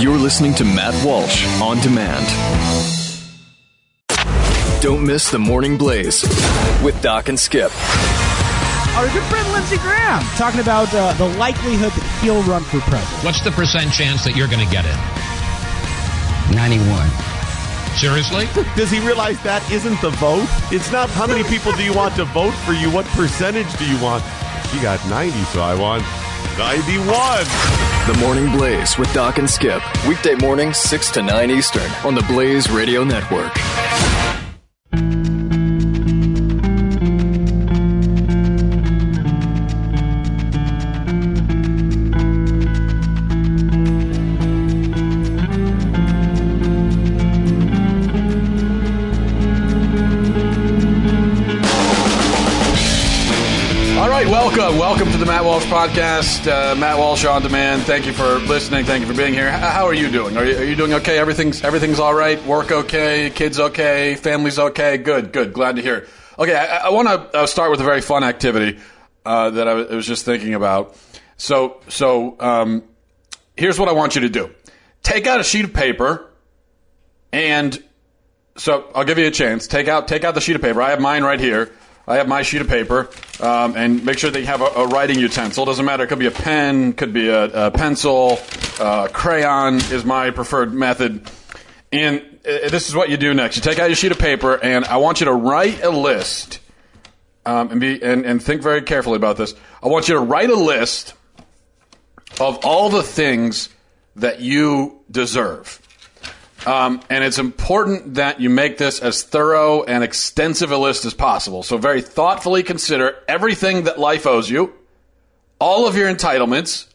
You're listening to Matt Walsh on demand. Don't miss the Morning Blaze with Doc and Skip. Our good friend Lindsey Graham talking about uh, the likelihood that he'll run for president. What's the percent chance that you're going to get it? 91. Seriously? Does he realize that isn't the vote? It's not how many people do you want to vote for you? What percentage do you want? He got 90, so I want 91. The Morning Blaze with Doc and Skip. Weekday morning, 6 to 9 Eastern on the Blaze Radio Network. Matt Walsh Podcast. Uh, Matt Walsh on demand. Thank you for listening. Thank you for being here. How are you doing? Are you, are you doing okay? Everything's everything's all right. Work okay. Kids okay. Family's okay. Good. Good. Glad to hear. Okay, I, I want to uh, start with a very fun activity uh, that I was just thinking about. So, so um, here's what I want you to do: take out a sheet of paper, and so I'll give you a chance. Take out take out the sheet of paper. I have mine right here. I have my sheet of paper, um, and make sure that you have a, a writing utensil. Doesn't matter. It could be a pen, could be a, a pencil, uh, crayon is my preferred method. And uh, this is what you do next. You take out your sheet of paper, and I want you to write a list. Um, and be and, and think very carefully about this. I want you to write a list of all the things that you deserve. Um, and it's important that you make this as thorough and extensive a list as possible. So, very thoughtfully consider everything that life owes you, all of your entitlements,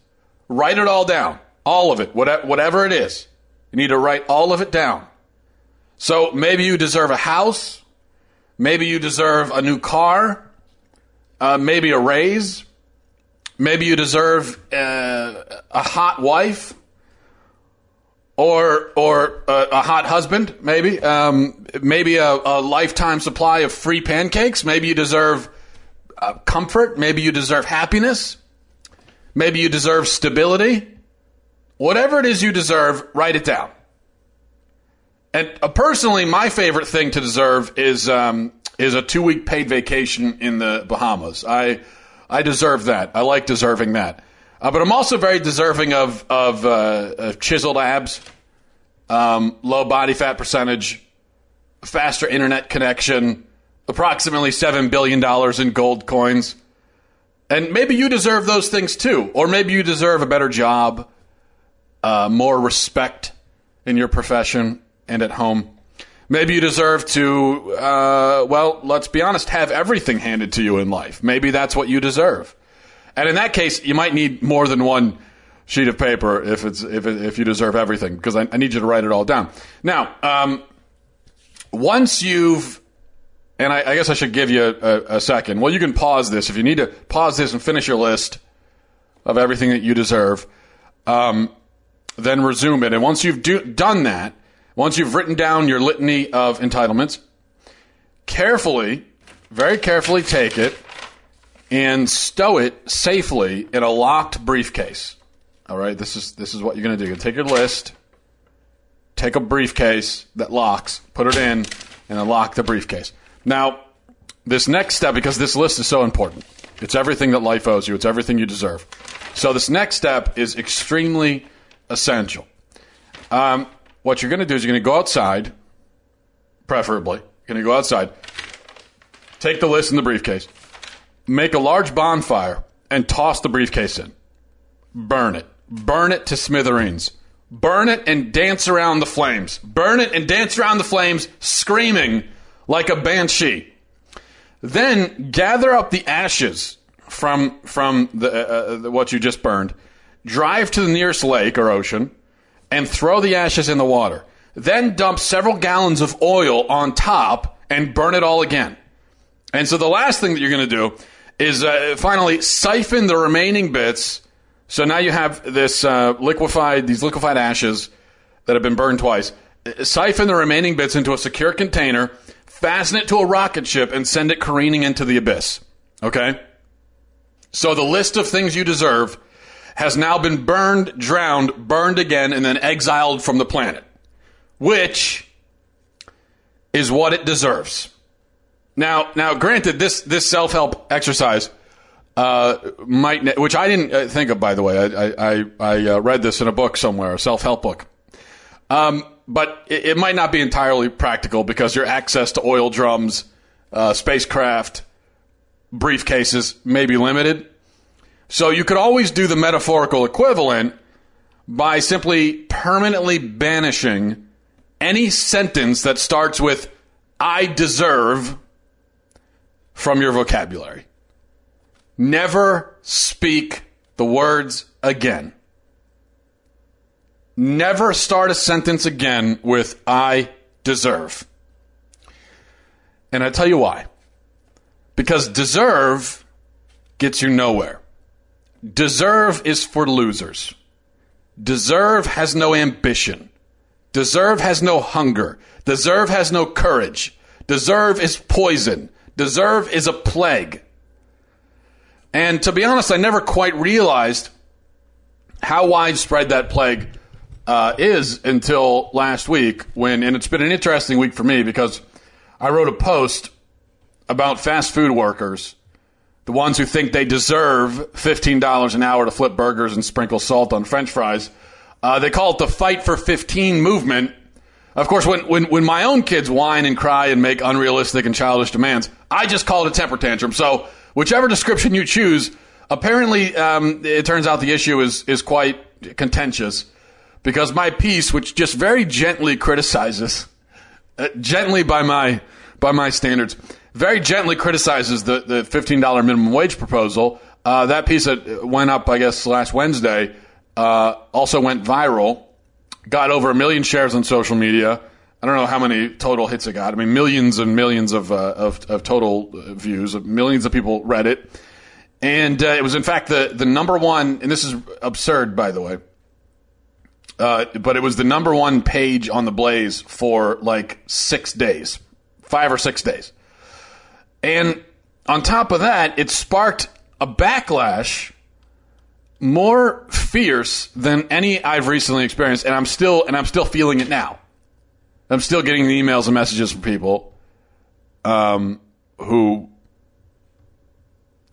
write it all down. All of it, whatever, it is. You need to write all of it down. So, maybe you deserve a house, maybe you deserve a new car, uh, maybe a raise, maybe you deserve uh, a hot wife or or a, a hot husband, maybe, um, maybe a, a lifetime supply of free pancakes. Maybe you deserve uh, comfort. Maybe you deserve happiness. Maybe you deserve stability. Whatever it is you deserve, write it down. And uh, personally, my favorite thing to deserve is um, is a two week paid vacation in the Bahamas. I I deserve that. I like deserving that. Uh, but I'm also very deserving of of, uh, of chiseled abs, um, low body fat percentage, faster internet connection, approximately seven billion dollars in gold coins, and maybe you deserve those things too, or maybe you deserve a better job, uh, more respect in your profession and at home. Maybe you deserve to, uh, well, let's be honest, have everything handed to you in life. Maybe that's what you deserve. And in that case, you might need more than one sheet of paper if it's if if you deserve everything because I, I, need you to write it all down. Now, um, once you've and I, I, guess I should give you a, a, second. Well, you can pause this if you need to pause this and finish your list of everything that you deserve. Um, then resume it, and once you've do, done that, once you've written down your litany of entitlements, carefully, very carefully take it and stow it safely in a locked briefcase. All right, this is this is what you're going to do. You take your list, take a briefcase that locks, put it in, and lock the briefcase. Now, this next step, because this list is so important, it's everything that life owes you. It's everything you deserve. So this next step is extremely essential. Um, what you're going to do is you're going to go outside, preferably. You're going to go outside, take the list in the briefcase, make a large bonfire, and toss the briefcase in. Burn it. Burn it to smithereens. Burn it and dance around the flames. Burn it and dance around the flames, screaming like a banshee. Then gather up the ashes from from the, uh, uh, what you just burned. Drive to the nearest lake or ocean and throw the ashes in the water. Then dump several gallons of oil on top and burn it all again. And so the last thing that you're going to do is uh, finally siphon the remaining bits. So now you have this uh, liquefied, these liquefied ashes that have been burned twice. Siphon the remaining bits into a secure container, fasten it to a rocket ship, and send it careening into the abyss. Okay? So the list of things you deserve has now been burned, drowned, burned again, and then exiled from the planet, which is what it deserves. Now, now, granted, this this self help exercise uh, might, ne- which I didn't uh, think of, by the way. I I, I uh, read this in a book somewhere, a self help book. Um, but it, it, might not be entirely practical because your access to oil drums, uh, spacecraft, briefcases may be limited. So you could always do the metaphorical equivalent by simply permanently banishing any sentence that starts with I deserve from your vocabulary. Never speak the words again. Never start a sentence again with I deserve. And I tell you why. Because deserve gets you nowhere. Deserve is for losers. Deserve has no ambition. Deserve has no hunger. Deserve has no courage. Deserve is poison. Deserve is a plague. And to be honest, I never quite realized how widespread that plague uh, is until last week when, and it's been an interesting week for me because I wrote a post about fast food workers, the ones who think they deserve $15 an hour to flip burgers and sprinkle salt on french fries. Uh, they call it the Fight for 15 movement. Of course, when, when, when my own kids whine and cry and make unrealistic and childish demands, I just call it a temper tantrum. So, whichever description you choose, apparently um, it turns out the issue is, is quite contentious because my piece, which just very gently criticizes, uh, gently by my by my standards, very gently criticizes the the fifteen dollar minimum wage proposal. Uh, that piece that went up, I guess, last Wednesday, uh, also went viral, got over a million shares on social media. I don't know how many total hits it got. I mean, millions and millions of uh, of, of, total views. Millions of people read it, and uh, it was in fact the the number one. And this is absurd, by the way uh, but it was the number one page on the Blaze for like six days, five or six days. And on top of that, it sparked a backlash more fierce than any I've recently experienced, and I'm still and I'm still feeling it now. I'm still getting the emails and messages from people um, who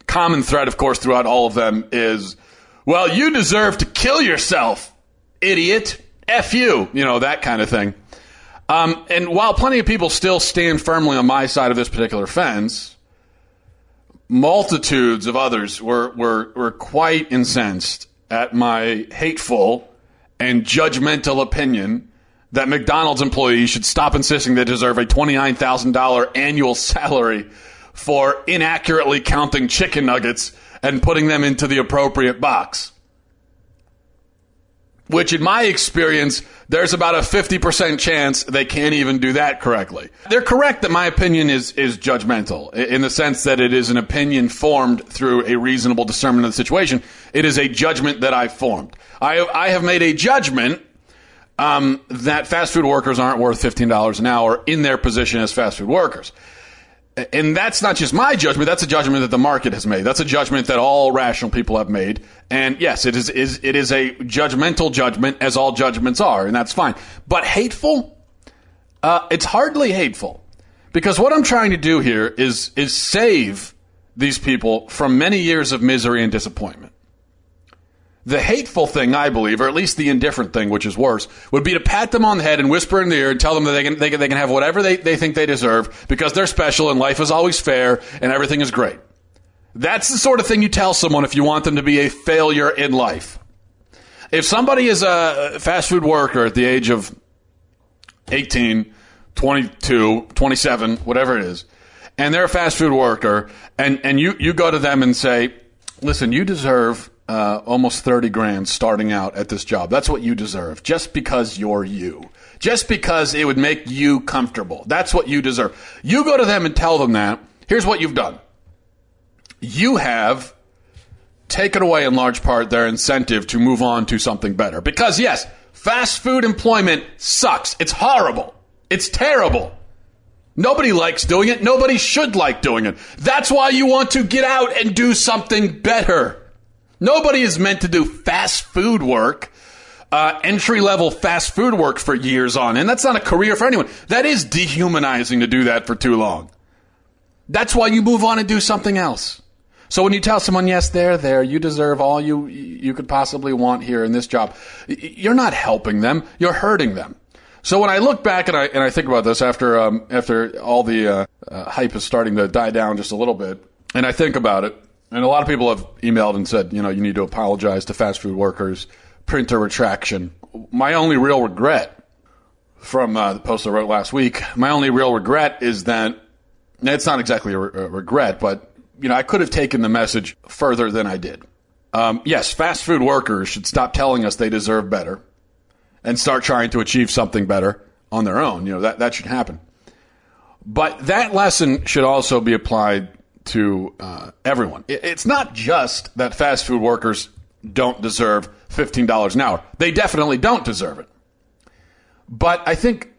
common thread, of course, throughout all of them is, well, you deserve to kill yourself idiot, F you, you know, that kind of thing. Um, and while plenty of people still stand firmly on my side of this particular fence, multitudes of others were, were, were quite incensed at my hateful and judgmental opinion that McDonald's employees should stop insisting they deserve a $29,000 annual salary for inaccurately counting chicken nuggets and putting them into the appropriate box which in my experience, there's about a 50% chance they can't even do that correctly. They're correct that my opinion is, is judgmental in the sense that it is an opinion formed through a reasonable discernment of the situation. It is a judgment that I formed. I, I have made a judgment um, that fast food workers aren't worth $15 an hour in their position as fast food workers and that's not just my judgment. That's a judgment that the market has made. That's a judgment that all rational people have made. And yes, it is, is it is a judgmental judgment, as all judgments are, and that's fine. But hateful, uh, it's hardly hateful, because what I'm trying to do here is is save these people from many years of misery and disappointment. The hateful thing, I believe, or at least the indifferent thing, which is worse, would be to pat them on the head and whisper in the ear and tell them that they can, they can, they can have whatever they, they think they deserve because they're special and life is always fair and everything is great. That's the sort of thing you tell someone if you want them to be a failure in life. If somebody is a fast food worker at the age of 18, 22, 27, whatever it is, and they're a fast food worker, and, and you, you go to them and say, listen, you deserve uh, almost 30 grand starting out at this job. That's what you deserve just because you're you. Just because it would make you comfortable. That's what you deserve. You go to them and tell them that. Here's what you've done. You have taken away in large part their incentive to move on to something better. Because yes, fast food employment sucks. It's horrible. It's terrible. Nobody likes doing it. Nobody should like doing it. That's why you want to get out and do something better. Nobody is meant to do fast food work, uh, entry level fast food work for years on. And that's not a career for anyone. That is dehumanizing to do that for too long. That's why you move on and do something else. So when you tell someone, yes, they're there, you deserve all you you could possibly want here in this job, you're not helping them. You're hurting them. So when I look back and I and I think about this after um, after all the uh, uh, hype is starting to die down just a little bit, and I think about it, and a lot of people have emailed and said, you know, you need to apologize to fast food workers, printer retraction. My only real regret from uh, the post I wrote last week, my only real regret is that it's not exactly a, re- a regret, but you know, I could have taken the message further than I did. Um, yes, fast food workers should stop telling us they deserve better and start trying to achieve something better on their own. You know, that, that should happen. But that lesson should also be applied to uh, everyone. It's not just that fast food workers don't deserve $15 an hour. They definitely don't deserve it. But I think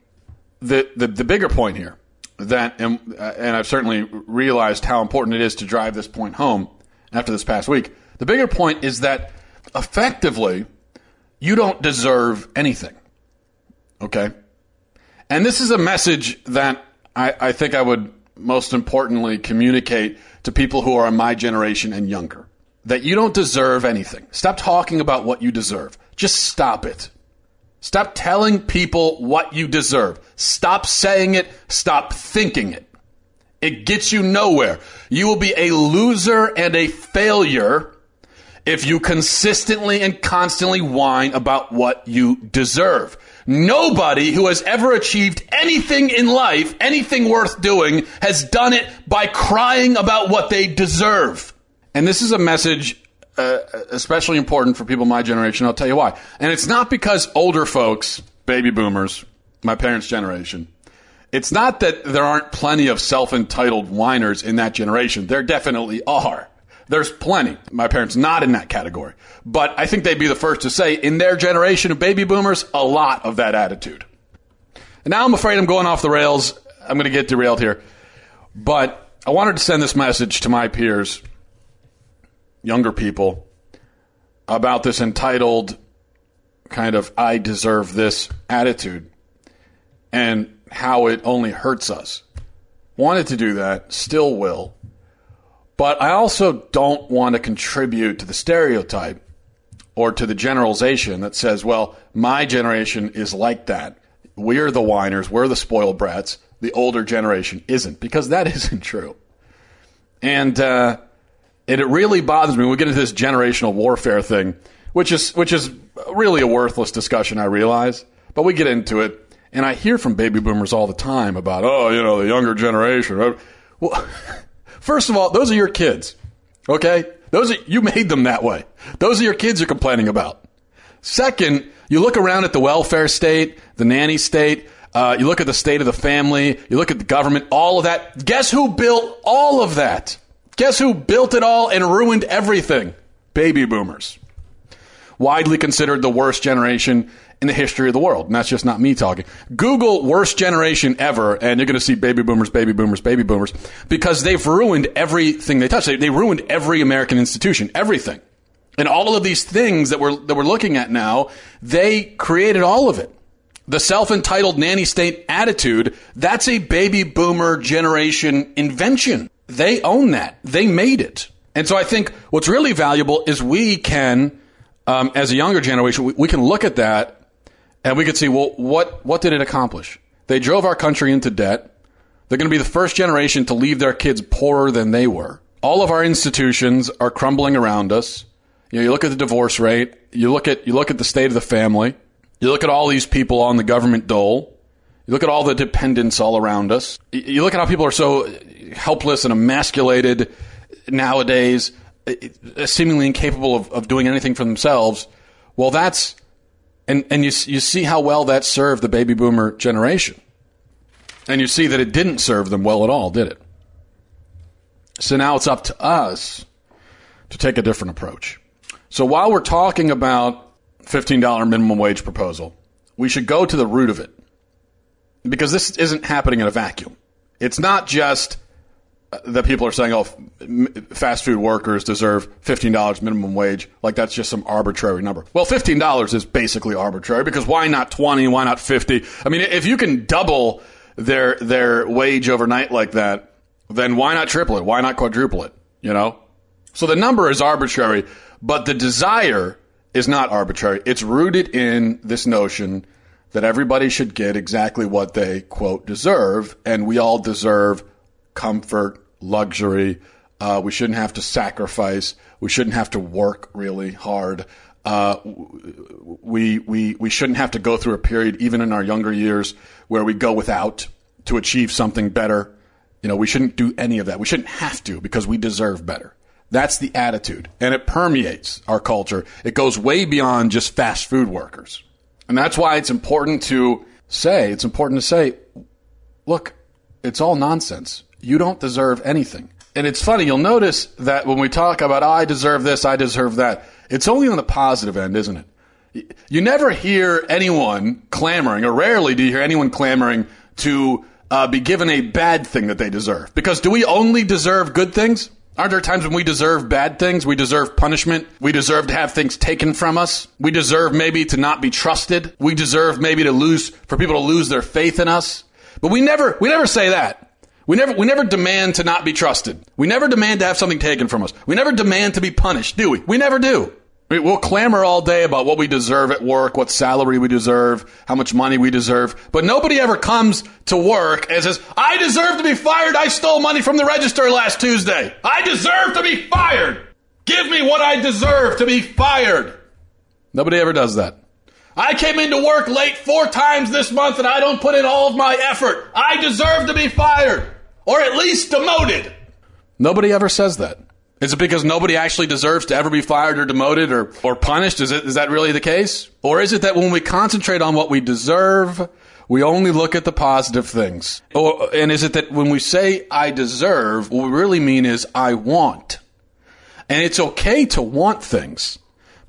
the, the, the bigger point here that, and, uh, and I've certainly realized how important it is to drive this point home after this past week. The bigger point is that effectively, you don't deserve anything. Okay? And this is a message that I, I think I would most importantly communicate to people who are my generation and younger that you don't deserve anything. Stop talking about what you deserve. Just stop it. Stop telling people what you deserve. Stop saying it. Stop thinking it. It gets you nowhere. You will be a loser and a failure if you consistently and constantly whine about what you deserve. Nobody who has ever achieved anything in life, anything worth doing, has done it by crying about what they deserve. And this is a message uh, especially important for people my generation. I'll tell you why. And it's not because older folks, baby boomers, my parents' generation, it's not that there aren't plenty of self entitled whiners in that generation. There definitely are. There's plenty. My parents not in that category. But I think they'd be the first to say in their generation of baby boomers, a lot of that attitude. And now I'm afraid I'm going off the rails. I'm going to get derailed here. But I wanted to send this message to my peers younger people about this entitled kind of I deserve this attitude and how it only hurts us. Wanted to do that, still will. But I also don't want to contribute to the stereotype or to the generalization that says, well, my generation is like that. We're the whiners, we're the spoiled brats. The older generation isn't, because that isn't true. And uh, and it really bothers me. We get into this generational warfare thing, which is which is really a worthless discussion. I realize, but we get into it, and I hear from baby boomers all the time about, oh, you know, the younger generation. Well, first of all, those are your kids, okay? Those are, you made them that way. Those are your kids you're complaining about. Second, you look around at the welfare state, the nanny state. Uh, you look at the state of the family. You look at the government. All of that. Guess who built all of that? Guess who built it all and ruined everything? Baby boomers. Widely considered the worst generation in the history of the world. And that's just not me talking. Google worst generation ever, and you're going to see baby boomers, baby boomers, baby boomers, because they've ruined everything they touch. They, they ruined every American institution, everything. And all of these things that we're, that we're looking at now, they created all of it. The self entitled nanny state attitude, that's a baby boomer generation invention. They own that. They made it. And so I think what's really valuable is we can, um, as a younger generation, we, we can look at that and we can see, well, what, what did it accomplish? They drove our country into debt. They're going to be the first generation to leave their kids poorer than they were. All of our institutions are crumbling around us. You know, you look at the divorce rate. You look at you look at the state of the family. You look at all these people on the government dole. You look at all the dependents all around us. You look at how people are so helpless and emasculated nowadays, Uh, seemingly incapable of, of doing anything for themselves. Well, that's and and you you see how well that served the baby boomer generation, and you see that it didn't serve them well at all, did it? So now it's up to us to take a different approach. So while we're talking about $15 minimum wage proposal, we should go to the root of it because this isn't happening in a vacuum. It's not just Uh, that people are saying, oh, fast food workers deserve $15 minimum wage. Like that's just some arbitrary number. Well, $15 is basically arbitrary because why not 20? Why not 50? I mean, if you can double their, their wage overnight like that, then why not triple it? Why not quadruple it? You know? So the number is arbitrary, but the desire is not arbitrary. It's rooted in this notion that everybody should get exactly what they, quote, deserve, and we all deserve comfort, luxury. Uh, we shouldn't have to sacrifice. We shouldn't have to work really hard. Uh, we, we, we shouldn't have to go through a period, even in our younger years, where we go without to achieve something better. You know, we shouldn't do any of that. We shouldn't have to because we deserve better. That's the attitude. And it permeates our culture. It goes way beyond just fast food workers. And that's why it's important to say, it's important to say, look, it's all nonsense. You don't deserve anything. And it's funny, you'll notice that when we talk about, oh, I deserve this, I deserve that, it's only on the positive end, isn't it? You never hear anyone clamoring, or rarely do you hear anyone clamoring to uh, be given a bad thing that they deserve. Because do we only deserve good things? Aren't there times when we deserve bad things? We deserve punishment. We deserve to have things taken from us. We deserve maybe to not be trusted. We deserve maybe to lose, for people to lose their faith in us. But we never, we never say that. We never, we never demand to not be trusted. We never demand to have something taken from us. We never demand to be punished, do we? We never do. We- We'll clamor all day about what we deserve at work, what salary we deserve, how much money we deserve, but nobody ever comes to work and says, I deserve to be fired. I stole money from the register last Tuesday. I deserve to be fired. Give me what I deserve to be fired. Nobody ever does that. I came into work late four times this month and I don't put in all of my effort. I deserve to be fired or at least demoted. Nobody ever says that. Is it because nobody actually deserves to ever be fired or demoted or, or punished? Is, it, is that really the case? Or is it that when we concentrate on what we deserve, we only look at the positive things? Or, and is it that when we say I deserve, what we really mean is I want? And it's okay to want things,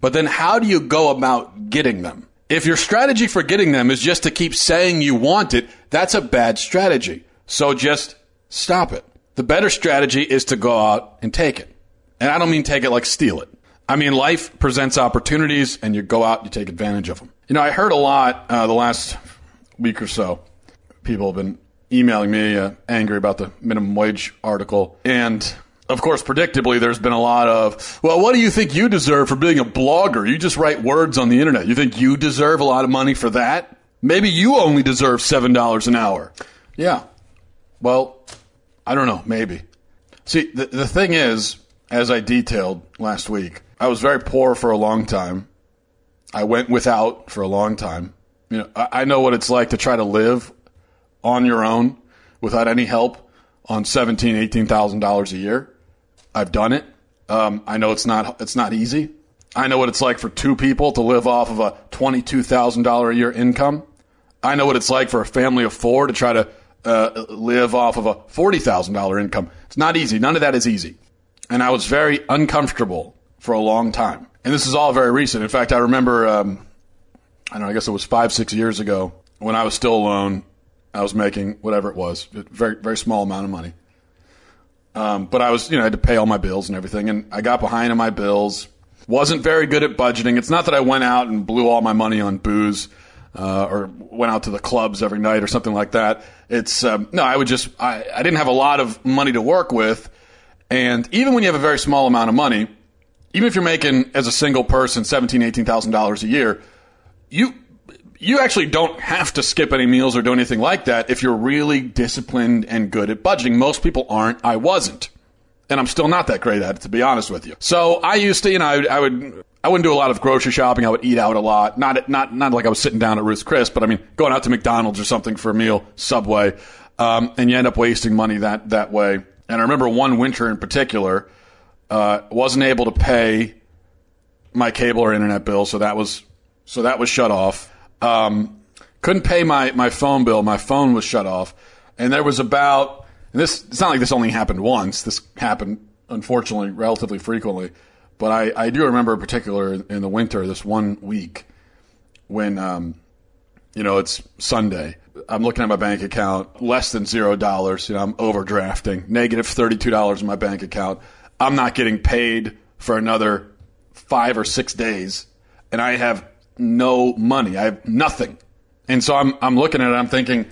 but then how do you go about getting them? If your strategy for getting them is just to keep saying you want it, that's a bad strategy. So just stop it. The better strategy is to go out and take it. And I don't mean take it like steal it. I mean, life presents opportunities and you go out, and you take advantage of them. You know, I heard a lot uh, the last week or so. People have been emailing me uh, angry about the minimum wage article. And of course, predictably, there's been a lot of, well, what do you think you deserve for being a blogger? You just write words on the internet. You think you deserve a lot of money for that? Maybe you only deserve $7 an hour. Yeah. Well, I don't know. Maybe. See, the, the thing is, as I detailed last week, I was very poor for a long time. I went without for a long time. You know, I, I know what it's like to try to live on your own without any help on seventeen, eighteen thousand dollars a year. I've done it. Um, I know it's not it's not easy. I know what it's like for two people to live off of a twenty two thousand dollar a year income. I know what it's like for a family of four to try to uh, live off of a forty thousand dollar income. It's not easy. None of that is easy, and I was very uncomfortable for a long time. And this is all very recent. In fact, I remember um, I don't know. I guess it was five six years ago when I was still alone. I was making whatever it was, a very very small amount of money. Um, but I was, you know, I had to pay all my bills and everything, and I got behind on my bills. Wasn't very good at budgeting. It's not that I went out and blew all my money on booze, uh, or went out to the clubs every night or something like that. It's um, no, I would just, I, I didn't have a lot of money to work with, and even when you have a very small amount of money, even if you're making as a single person seventeen, eighteen thousand dollars a year, you you actually don't have to skip any meals or do anything like that if you're really disciplined and good at budgeting. Most people aren't. I wasn't. And I'm still not that great at it, to be honest with you. So I used to, you know, I, I would, I wouldn't do a lot of grocery shopping. I would eat out a lot. Not, not, not like I was sitting down at Ruth's Chris, but I mean, going out to McDonald's or something for a meal, Subway. Um, and you end up wasting money that, that way. And I remember one winter in particular, uh, wasn't able to pay my cable or internet bill. So that was, so that was shut off. Um, couldn't pay my, my phone bill. My phone was shut off. And there was about, and this, it's not like this only happened once. This happened, unfortunately, relatively frequently. But I, I do remember in particular in the winter, this one week when, um, You know, it's Sunday. I'm looking at my bank account, less than zero dollars. You know, I'm overdrafting, negative thirty-two dollars in my bank account. I'm not getting paid for another five or six days, and I have no money. I have nothing, and so I'm I'm looking at it. I'm thinking,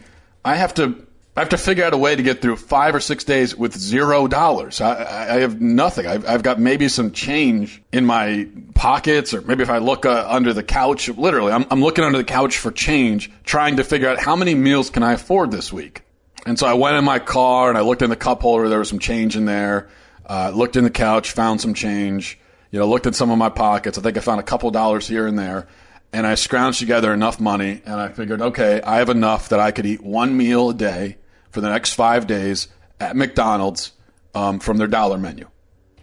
I have to I have to figure out a way to get through five or six days with zero dollars. I, I have nothing. I've, I've, got maybe some change in my pockets, or maybe if I look uh, under the couch, literally, I'm, I'm looking under the couch for change, trying to figure out how many meals can I afford this week. And so I went in my car and I looked in the cup holder. There was some change in there. Uh, looked in the couch, found some change. You know, looked in some of my pockets. I think I found a couple dollars here and there and I scrounged together enough money and I figured, okay, I have enough that I could eat one meal a day for the next five days at McDonald's um, from their dollar menu.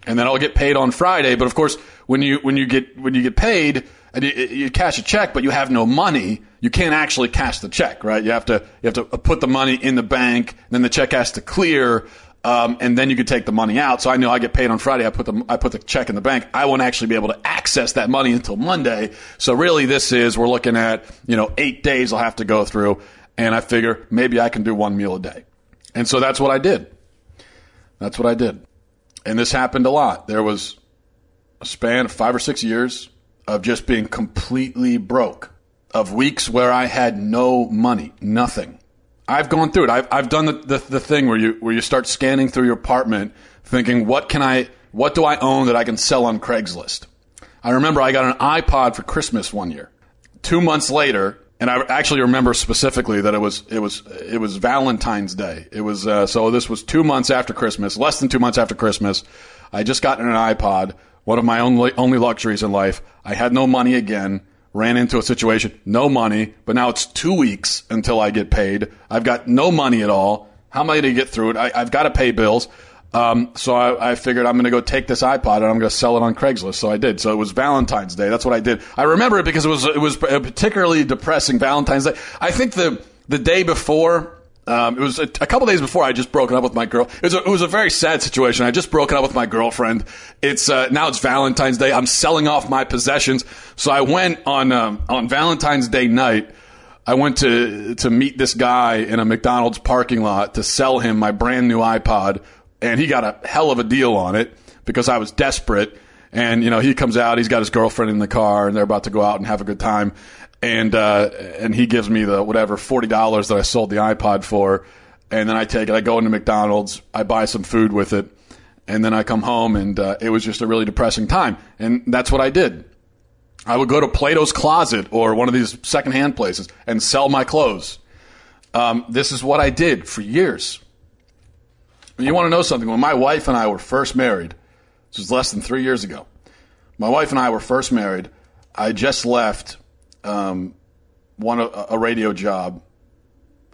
And then I'll get paid on Friday. But of course, when you, when you get, when you get paid and you, you cash a check, but you have no money, you can't actually cash the check, right? You have to, you have to put the money in the bank, then the check has to clear. Um, and then you could take the money out. So I know I get paid on Friday. I put the I put the check in the bank. I won't actually be able to access that money until Monday. So really, this is we're looking at you know eight days I'll have to go through, and I figure maybe I can do one meal a day, and so that's what I did. That's what I did, and this happened a lot. There was a span of five or six years of just being completely broke, of weeks where I had no money, nothing. I've gone through it. I've, I've done the, the, the thing where you where you start scanning through your apartment, thinking, what can I, what do I own that I can sell on Craigslist? I remember I got an iPod for Christmas one year. Two months later, and I actually remember specifically that it was it was it was Valentine's Day. It was uh, so this was two months after Christmas, less than two months after Christmas. I just gotten an iPod, one of my only only luxuries in life. I had no money again ran into a situation, no money, but now it's two weeks until I get paid. I've got no money at all. How am I going to get through it? I, have got to pay bills. Um, so I, I, figured I'm going to go take this iPod and I'm going to sell it on Craigslist. So I did. So it was Valentine's Day. That's what I did. I remember it because it was it was a particularly depressing Valentine's Day. I think the the day before um, it was a, a couple days before I just broken up with my girl. It was, a, it was a very sad situation. I just broken up with my girlfriend. It's uh, now it's Valentine's Day. I'm selling off my possessions, so I went on um, on Valentine's Day night. I went to to meet this guy in a McDonald's parking lot to sell him my brand new iPod, and he got a hell of a deal on it because I was desperate. And you know, he comes out, he's got his girlfriend in the car, and they're about to go out and have a good time and uh, and he gives me the whatever forty dollars that I sold the iPod for, and then I take it. I go into McDonald's, I buy some food with it, and then I come home, and uh, it was just a really depressing time. And that's what I did. I would go to Plato's Closet or one of these secondhand places and sell my clothes. Um, this is what I did for years. You want to know something? When my wife and I were first married, this was less than three years ago. My wife and I were first married. I just left um, won a, a radio job,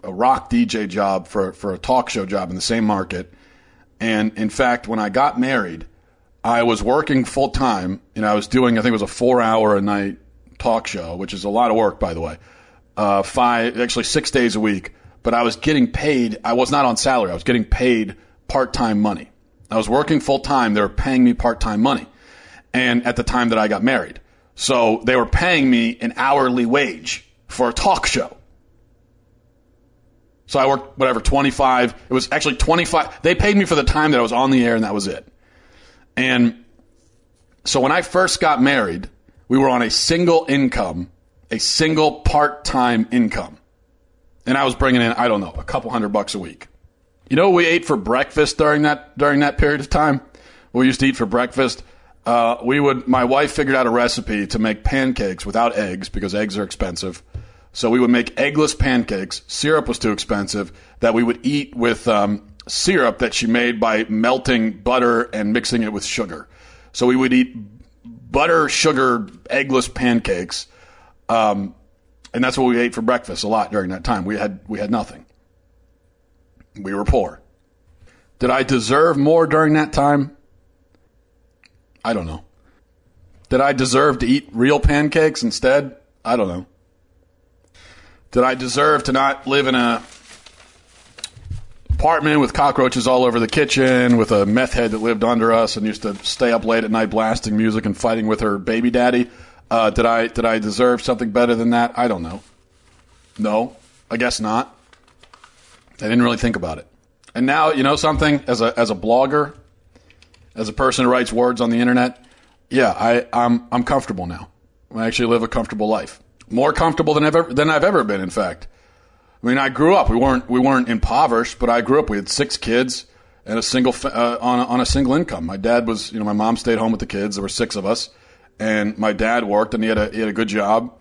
a rock DJ job for, for a talk show job in the same market. And in fact, when I got married, I was working full time and I was doing, I think it was a four hour a night talk show, which is a lot of work, by the way. Uh, five, actually six days a week, but I was getting paid. I was not on salary. I was getting paid part time money. I was working full time. They were paying me part time money. And at the time that I got married. So they were paying me an hourly wage for a talk show. So I worked whatever 25. It was actually 25. They paid me for the time that I was on the air and that was it. And so when I first got married, we were on a single income, a single part-time income. And I was bringing in, I don't know, a couple hundred bucks a week. You know what we ate for breakfast during that during that period of time? We used to eat for breakfast uh, we would. My wife figured out a recipe to make pancakes without eggs because eggs are expensive. So we would make eggless pancakes. Syrup was too expensive. That we would eat with um, syrup that she made by melting butter and mixing it with sugar. So we would eat butter, sugar, eggless pancakes, um, and that's what we ate for breakfast a lot during that time. We had we had nothing. We were poor. Did I deserve more during that time? I don't know. Did I deserve to eat real pancakes instead? I don't know. Did I deserve to not live in a apartment with cockroaches all over the kitchen, with a meth head that lived under us and used to stay up late at night blasting music and fighting with her baby daddy? Uh, did I did I deserve something better than that? I don't know. No, I guess not. I didn't really think about it. And now, you know something? As a as a blogger, as a person who writes words on the internet, yeah, I, I'm I'm comfortable now. I actually live a comfortable life, more comfortable than ever than I've ever been. In fact, I mean, I grew up. We weren't we weren't impoverished, but I grew up. We had six kids and a single uh, on a, on a single income. My dad was, you know, my mom stayed home with the kids. There were six of us, and my dad worked, and he had a he had a good job.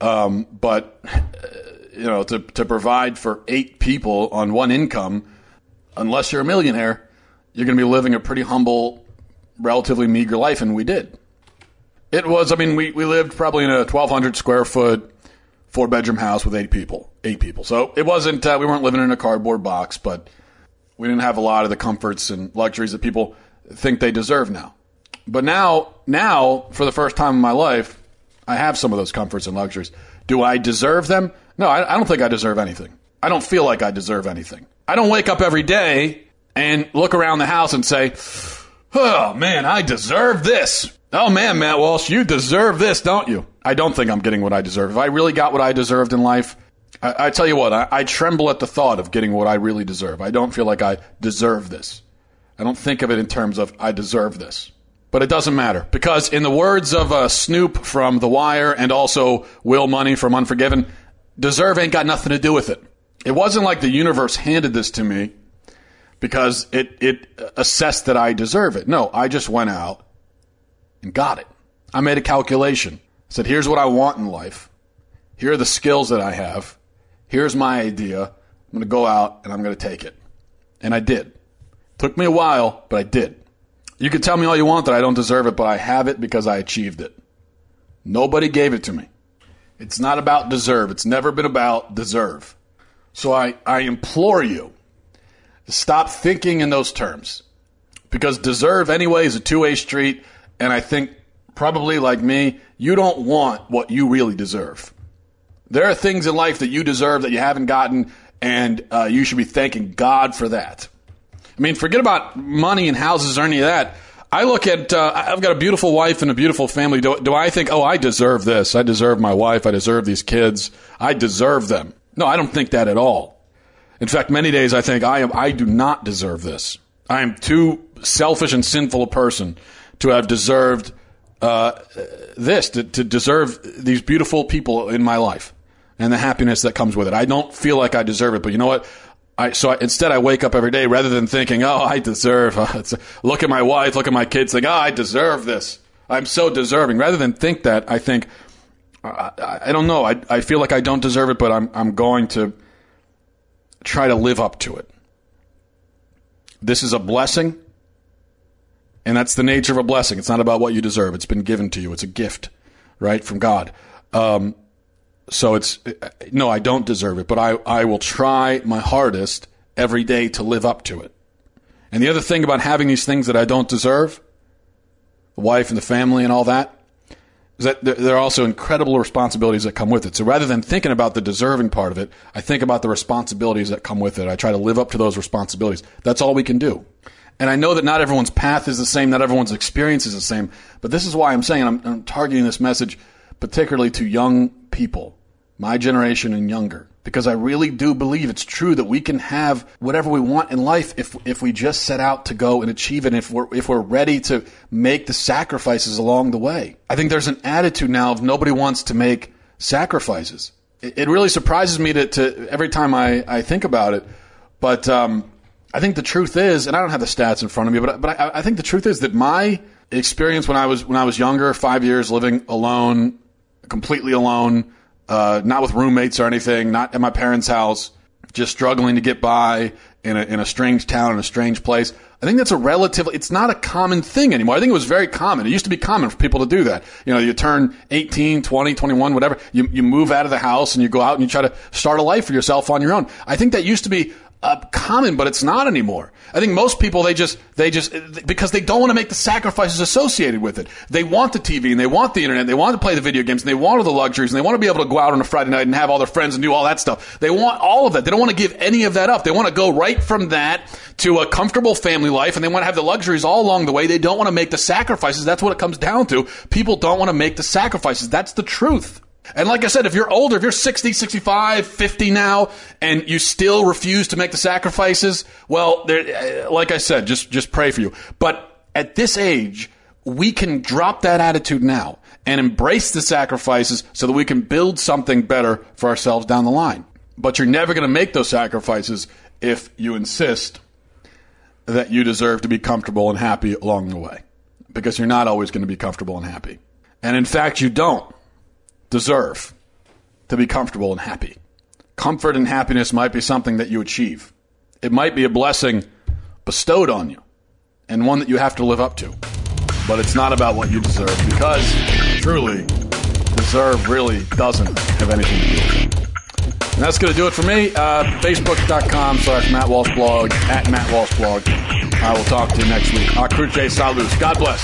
Um, but you know, to to provide for eight people on one income, unless you're a millionaire, you're going to be living a pretty humble, relatively meager life, and we did. It was, I mean, we, we lived probably in a 1,200 square foot, four bedroom house with eight people. Eight people. So it wasn't, uh, we weren't living in a cardboard box, but we didn't have a lot of the comforts and luxuries that people think they deserve now. But now, now, for the first time in my life, I have some of those comforts and luxuries. Do I deserve them? No, I, I don't think I deserve anything. I don't feel like I deserve anything. I don't wake up every day and look around the house and say, oh man, I deserve this. Oh man, Matt Walsh, you deserve this, don't you? I don't think I'm getting what I deserve. If I really got what I deserved in life, I, I tell you what, I, I tremble at the thought of getting what I really deserve. I don't feel like I deserve this. I don't think of it in terms of I deserve this. But it doesn't matter because, in the words of uh, Snoop from The Wire and also Will Munny from Unforgiven, deserve ain't got nothing to do with it. It wasn't like the universe handed this to me because it, it assessed that I deserve it. No, I just went out and got it. I made a calculation. I said, here's what I want in life. Here are the skills that I have. Here's my idea. I'm going to go out and I'm going to take it. And I did. Took me a while, but I did. You can tell me all you want that I don't deserve it, but I have it because I achieved it. Nobody gave it to me. It's not about deserve. It's never been about deserve. So I, I implore you stop thinking in those terms because deserve anyway is a two-way street. And I think probably like me, you don't want what you really deserve. There are things in life that you deserve that you haven't gotten, and uh, you should be thanking God for that. I mean, forget about money and houses or any of that. I look at, uh, I've got a beautiful wife and a beautiful family. Do, do I think, oh, I deserve this? I deserve my wife. I deserve these kids. I deserve them. No, I don't think that at all. In fact, many days I think I am, I do not deserve this. I am too selfish and sinful a person to have deserved uh, this, to, to deserve these beautiful people in my life and the happiness that comes with it. I don't feel like I deserve it, but you know what? I, so I, instead, I wake up every day rather than thinking, "Oh, I deserve." Uh, look at my wife, look at my kids, think, "Oh, I deserve this. I'm so deserving." Rather than think that, I think, I, I, I don't know. I, I feel like I don't deserve it, but I'm I'm going to try to live up to it. This is a blessing, and that's the nature of a blessing. It's not about what you deserve. It's been given to you. It's a gift, right, from God. Um, so it's no, I don't deserve it, but I, I will try my hardest every day to live up to it. And the other thing about having these things that I don't deserve, the wife and the family and all that, that there are also incredible responsibilities that come with it. So rather than thinking about the deserving part of it, I think about the responsibilities that come with it. I try to live up to those responsibilities. That's all we can do. And I know that not everyone's path is the same, not everyone's experience is the same, but this is why I'm saying I'm, I'm targeting this message particularly to young people, my generation and younger, because I really do believe it's true that we can have whatever we want in life if if we just set out to go and achieve it. If we're if we're ready to make the sacrifices along the way, I think there's an attitude now of nobody wants to make sacrifices. It, it really surprises me to, to every time I, I think about it, but um, I think the truth is, and I don't have the stats in front of me, but but I, I think the truth is that my experience when I was when I was younger, five years living alone, completely alone, uh, not with roommates or anything, not at my parents' house, just struggling to get by in a, in a strange town, in a strange place. I think that's a relatively, it's not a common thing anymore. I think it was very common. It used to be common for people to do that. You know, you turn 18, 20, 21, whatever, you, you move out of the house and you go out and you try to start a life for yourself on your own. I think that used to be uh, common, but it's not anymore. I think most people they just they just because they don't want to make the sacrifices associated with it. They want the TV and they want the internet, they want to play the video games, and they want all the luxuries, and they want to be able to go out on a Friday night and have all their friends and do all that stuff. They want all of that. They don't want to give any of that up. They want to go right from that to a comfortable family life, and they want to have the luxuries all along the way. They don't want to make the sacrifices. That's what it comes down to. People don't want to make the sacrifices. That's the truth. And like I said, if you're older, if you're 60, 65, 50 now, and you still refuse to make the sacrifices, well, uh, like I said, just, just pray for you. But at this age, we can drop that attitude now and embrace the sacrifices so that we can build something better for ourselves down the line. But you're never going to make those sacrifices if you insist that you deserve to be comfortable and happy along the way. Because you're not always going to be comfortable and happy. And in fact, you don't deserve to be comfortable and happy. Comfort and happiness might be something that you achieve. It might be a blessing bestowed on you and one that you have to live up to. But it's not about what you deserve because truly, deserve really doesn't have anything to do with it. And that's going to do it for me. Uh, Facebook.com slash Matt Walsh blog, at Matt Walsh blog. I will talk to you next week. Akruche Salus. God bless.